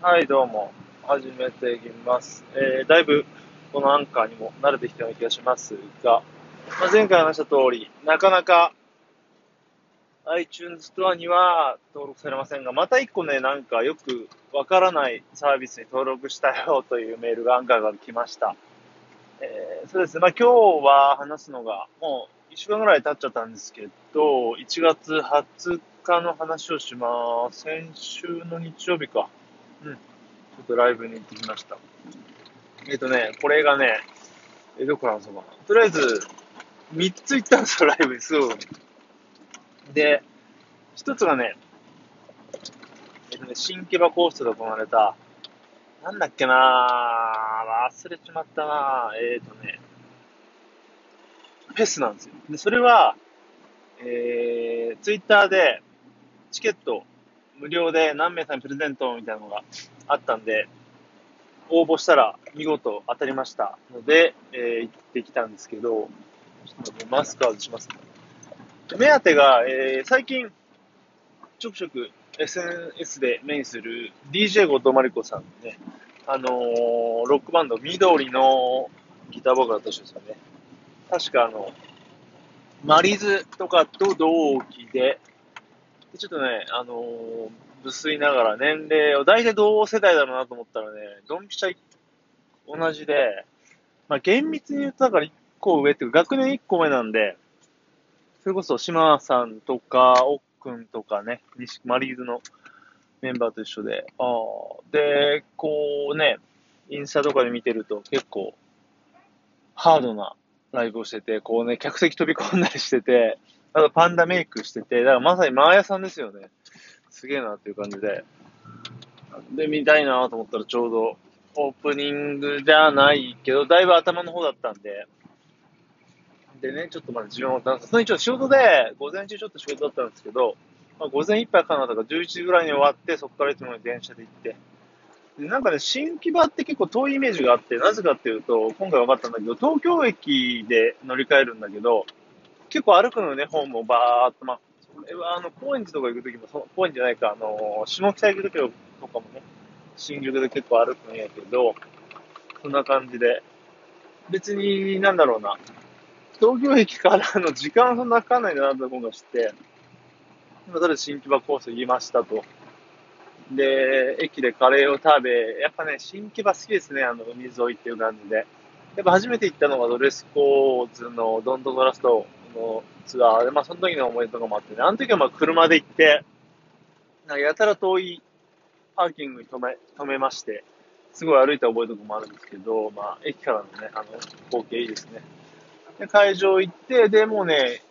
はい、どうも。始めていきます。えー、だいぶ、このアンカーにも慣れてきたような気がしますが、まあ、前回話した通り、なかなか iTunes ストアには登録されませんが、また一個ね、なんかよくわからないサービスに登録したよというメールがアンカーから来ました。えー、そうですね。まあ今日は話すのが、もう一週間ぐらい経っちゃったんですけど、1月20日の話をします。先週の日曜日か。うん。ちょっとライブに行ってきました。えっ、とね、これがね、え、どこから話そうかな。とりあえず、3つ行ったんですよ、ライブに。すぐに。で、一つがね、えっとね、新木場コースで行われた、なんだっけなぁ、忘れちまったなぁ、えっ、とね、フェスなんですよ。で、それは、えー、ツイッターで、チケット無料で何名さんにプレゼントみたいなのがあったんで、応募したら見事当たりましたので、えー、行ってきたんですけど、ちょっとマスク外します。目当てが、えー、最近、ちょくちょく SNS で目にする DJ 後藤真理子さんね、あのー、ロックバンド緑のギターボーカルとしてですよね。確かあの、マリズとかと同期で、でちょっとね、あのー、無粋ながら年齢を、大体同世代だろうなと思ったらね、ドンピシャ同じで、まあ厳密に言うとだから1個上っていうか、学年1個目なんで、それこそ島さんとか、おっくんとかね、西マリーズのメンバーと一緒で、あで、こうね、インスタとかで見てると結構、ハードなライブをしてて、こうね、客席飛び込んだりしてて、あとパンダメイクしてて、だからまさにマーヤさんですよね。すげえなっていう感じで。で、見たいなと思ったらちょうどオープニングじゃないけど、だいぶ頭の方だったんで、でね、ちょっとまだ時間をその一応仕事で、午前中ちょっと仕事だったんですけど、まあ、午前いっぱいかなとか11時ぐらいに終わって、そこからいつもに電車で行って、でなんかね、新木場って結構遠いイメージがあって、なぜかっていうと、今回分かったんだけど、東京駅で乗り換えるんだけど、結構歩くのね、ホームをバーっと、まあ、それはあの、高円寺とか行くときもそ、高円寺じゃないか、あの、下北行くときとかもね、新宿で結構歩くんやけど、そんな感じで、別に、なんだろうな、東京駅からの時間そんなかかんないんだなと今回知って、今、とりあえず新木場コース行きましたと。で、駅でカレーを食べ、やっぱね、新木場好きですね、あの、海沿いっていう感じで。やっぱ初めて行ったのがドレスコーズのドントドラストのツアーで、まあその時の思い出とかもあってね、あの時はまあ車で行って、なんかやたら遠いパーキングに止め、止めまして、すごい歩いた覚えとかもあるんですけど、まあ駅からのね、あの、光景いいですね。で、会場行って、で、もうね、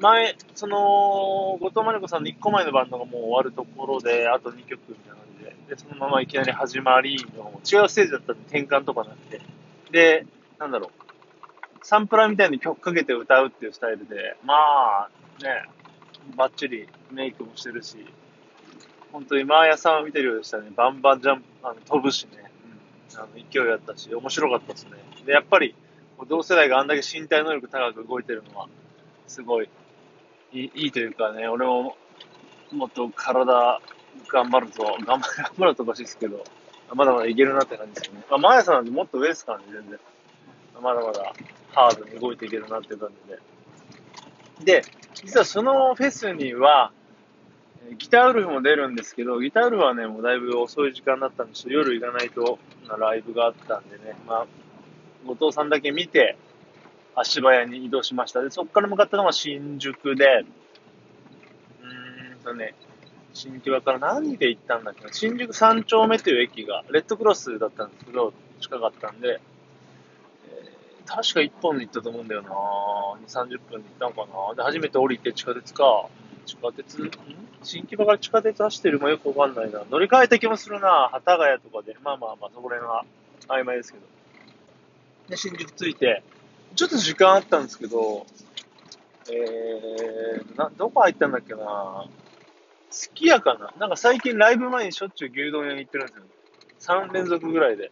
前、その、後藤真理子さんの1個前のバンドがもう終わるところで、あと2曲みたいな感じで、で、そのままいきなり始まりの、違うステージだったんで転換とかなくて、で、なんだろう、サンプラーみたいに曲かけて歌うっていうスタイルで、まあ、ね、バッチリメイクもしてるし、本当にマーヤさんを見てるようでしたね。バンバンジャンプ、あの飛ぶしね、うん、あの勢いあったし、面白かったですね。で、やっぱり、同世代があんだけ身体能力高く動いてるのは、すごいいいいというかね、俺ももっと体頑張ると、頑張 頑張るとおかしいですけど、まだまだいけるなって感じですね。まあ、マーヤさんなんてもっと上ですからね、全然。まだまだハードに動いていけるなっていう感じで。で、実はそのフェスには、ギターウルフも出るんですけど、ギターウルフはね、もうだいぶ遅い時間だったんですよ。夜行かないとなライブがあったんでね、まあ、後藤さんだけ見て、足早に移動しました。で、そこから向かったのが新宿で、うーんとね、新木場から何で行ったんだっけな、新宿三丁目という駅が、レッドクロスだったんですけど、近かったんで、確か1本で行ったと思うんだよな2、30分で行ったのかなで、初めて降りて地下鉄か。地下鉄、ん？新木場から地下鉄走ってるもよくわかんないな。乗り換えた気もするな幡ヶ谷とかで。まあまあまあ、そこら辺は曖昧ですけど。で、新宿着いて、ちょっと時間あったんですけど、えー、な、どこ入ったんだっけなすき家かななんか最近ライブ前にしょっちゅう牛丼屋に行ってるんですよ。3連続ぐらいで。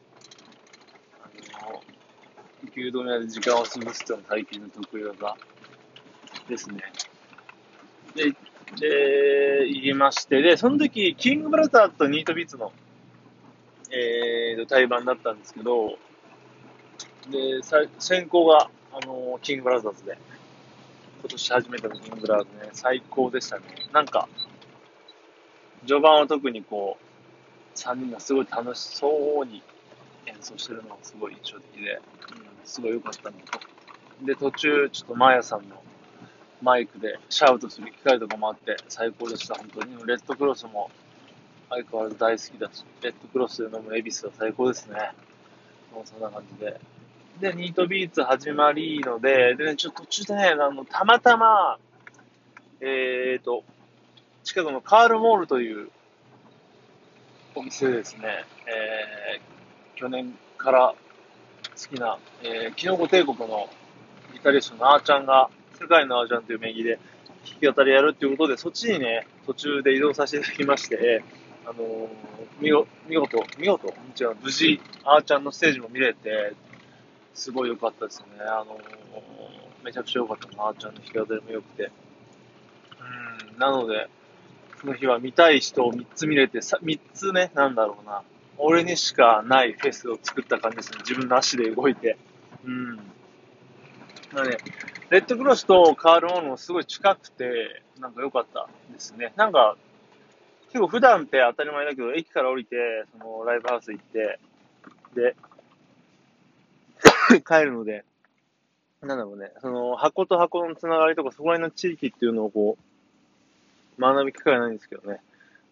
牛丼屋で時間を潰すっていうのが最近の得意技ですね。で、で、言いまして、で、その時、キングブラザーとニートビーツのえーと、対バンだったんですけど、で、先行が、あの、キングブラザーズで、今年初めてのキングブラザーズね、最高でしたね。なんか、序盤は特にこう、3人がすごい楽しそうに演奏してるのがすごい印象的で、うん、すごい良かったのと。で、途中、ちょっとマヤさんのマイクでシャウトする機会とかもあって最高でした、本当に。レッドクロスも相変わらず大好きだし、レッドクロスで飲むエビスは最高ですね。もうそんな感じで。で、ニートビーツ始まりので、でね、ちょっと途中でね、あの、たまたま、えーと、近くのカールモールというお店ですね、えー、去年から好きな、えー、キノコ帝国のギタリストのあーちゃんが、世界のあーちゃんという名義で弾き語りやるっていうことで、そっちにね、途中で移動させていただきまして、あのー、見事、見事、見事、違う、無事、あーちゃんのステージも見れて、すごい良かったですね。あのー、めちゃくちゃ良かったな、あーちゃんの弾き語りも良くて。うん、なので、その日は見たい人を3つ見れて、3つね、なんだろうな、俺にしかないフェスを作った感じですね。自分の足で動いて。うん。まあね、レッドクロスとカール・オンもすごい近くて、なんか良かったですね。なんか、結構普段って当たり前だけど、駅から降りて、そのライブハウス行って、で、帰るので、なんだろうね、その箱と箱のつながりとか、そこら辺の地域っていうのをこう、学ぶ機会ないんですけどね、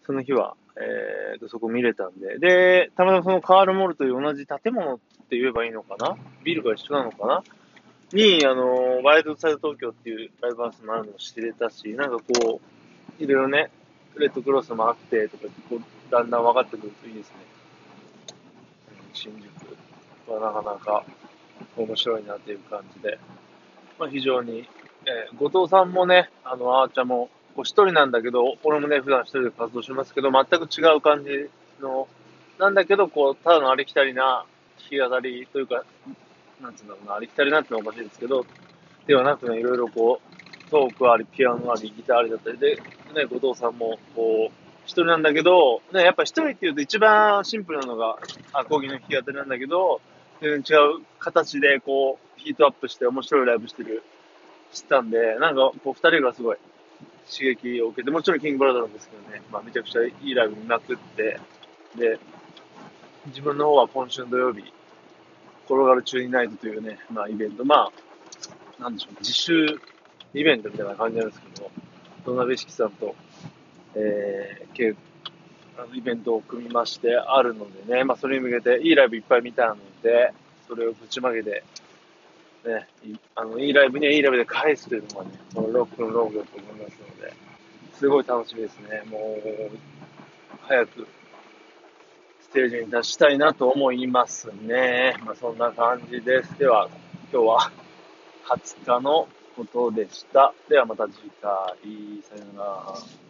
その日は、えーと、そこ見れたんで、で、たまたまそのカールモルという同じ建物って言えばいいのかな？ビルが一緒なのかな？に、あの、ワイルドサイド東京っていうライブハウスもあるのを知れたし、なんかこう、いろいろね、レッドクロスもあってとか、こうだんだん分かってくるといいですね。新宿はなかなか面白いなっていう感じで、まあ、非常に、えー、後藤さんもね、あの、あーちゃんも、こう一人なんだけど、俺もね、普段一人で活動しますけど、全く違う感じの、なんだけど、こう、ただのありきたりな弾き語りというか、なんつうんだろうな、ありきたりなってのはおかしいですけど、ではなくね、いろいろこう、トークあり、ピアノあり、ギターありだったりで、ね、後藤さんも、こう、一人なんだけど、ね、やっぱ一人って言うと一番シンプルなのが、アコギの弾き語りなんだけど、全然違う形で、こう、ヒートアップして面白いライブしてる、知ったんで、なんか、こう、二人がすごい刺激を受けて、もちろんキングブラザーなんですけどね、まあ、めちゃくちゃいいライブ見まくって、で、自分の方は今週土曜日、転がる中にナイトというね、まあ、イベント、まあ、なんでしょう、自習イベントみたいな感じなんですけど、渡辺式さんと、えー、あのイベントを組みましてあるのでね、まあ、それに向けていいライブいっぱい見たので、それをぶちまけて、ね、あのいいライブにはいいライブで返すというのがね、このロックのローグだと思いますので、すごい楽しみですね。もう、早くステージに出したいなと思いますね。まあ、そんな感じです。では、今日は20日のことでした。ではまた次回。さよなら。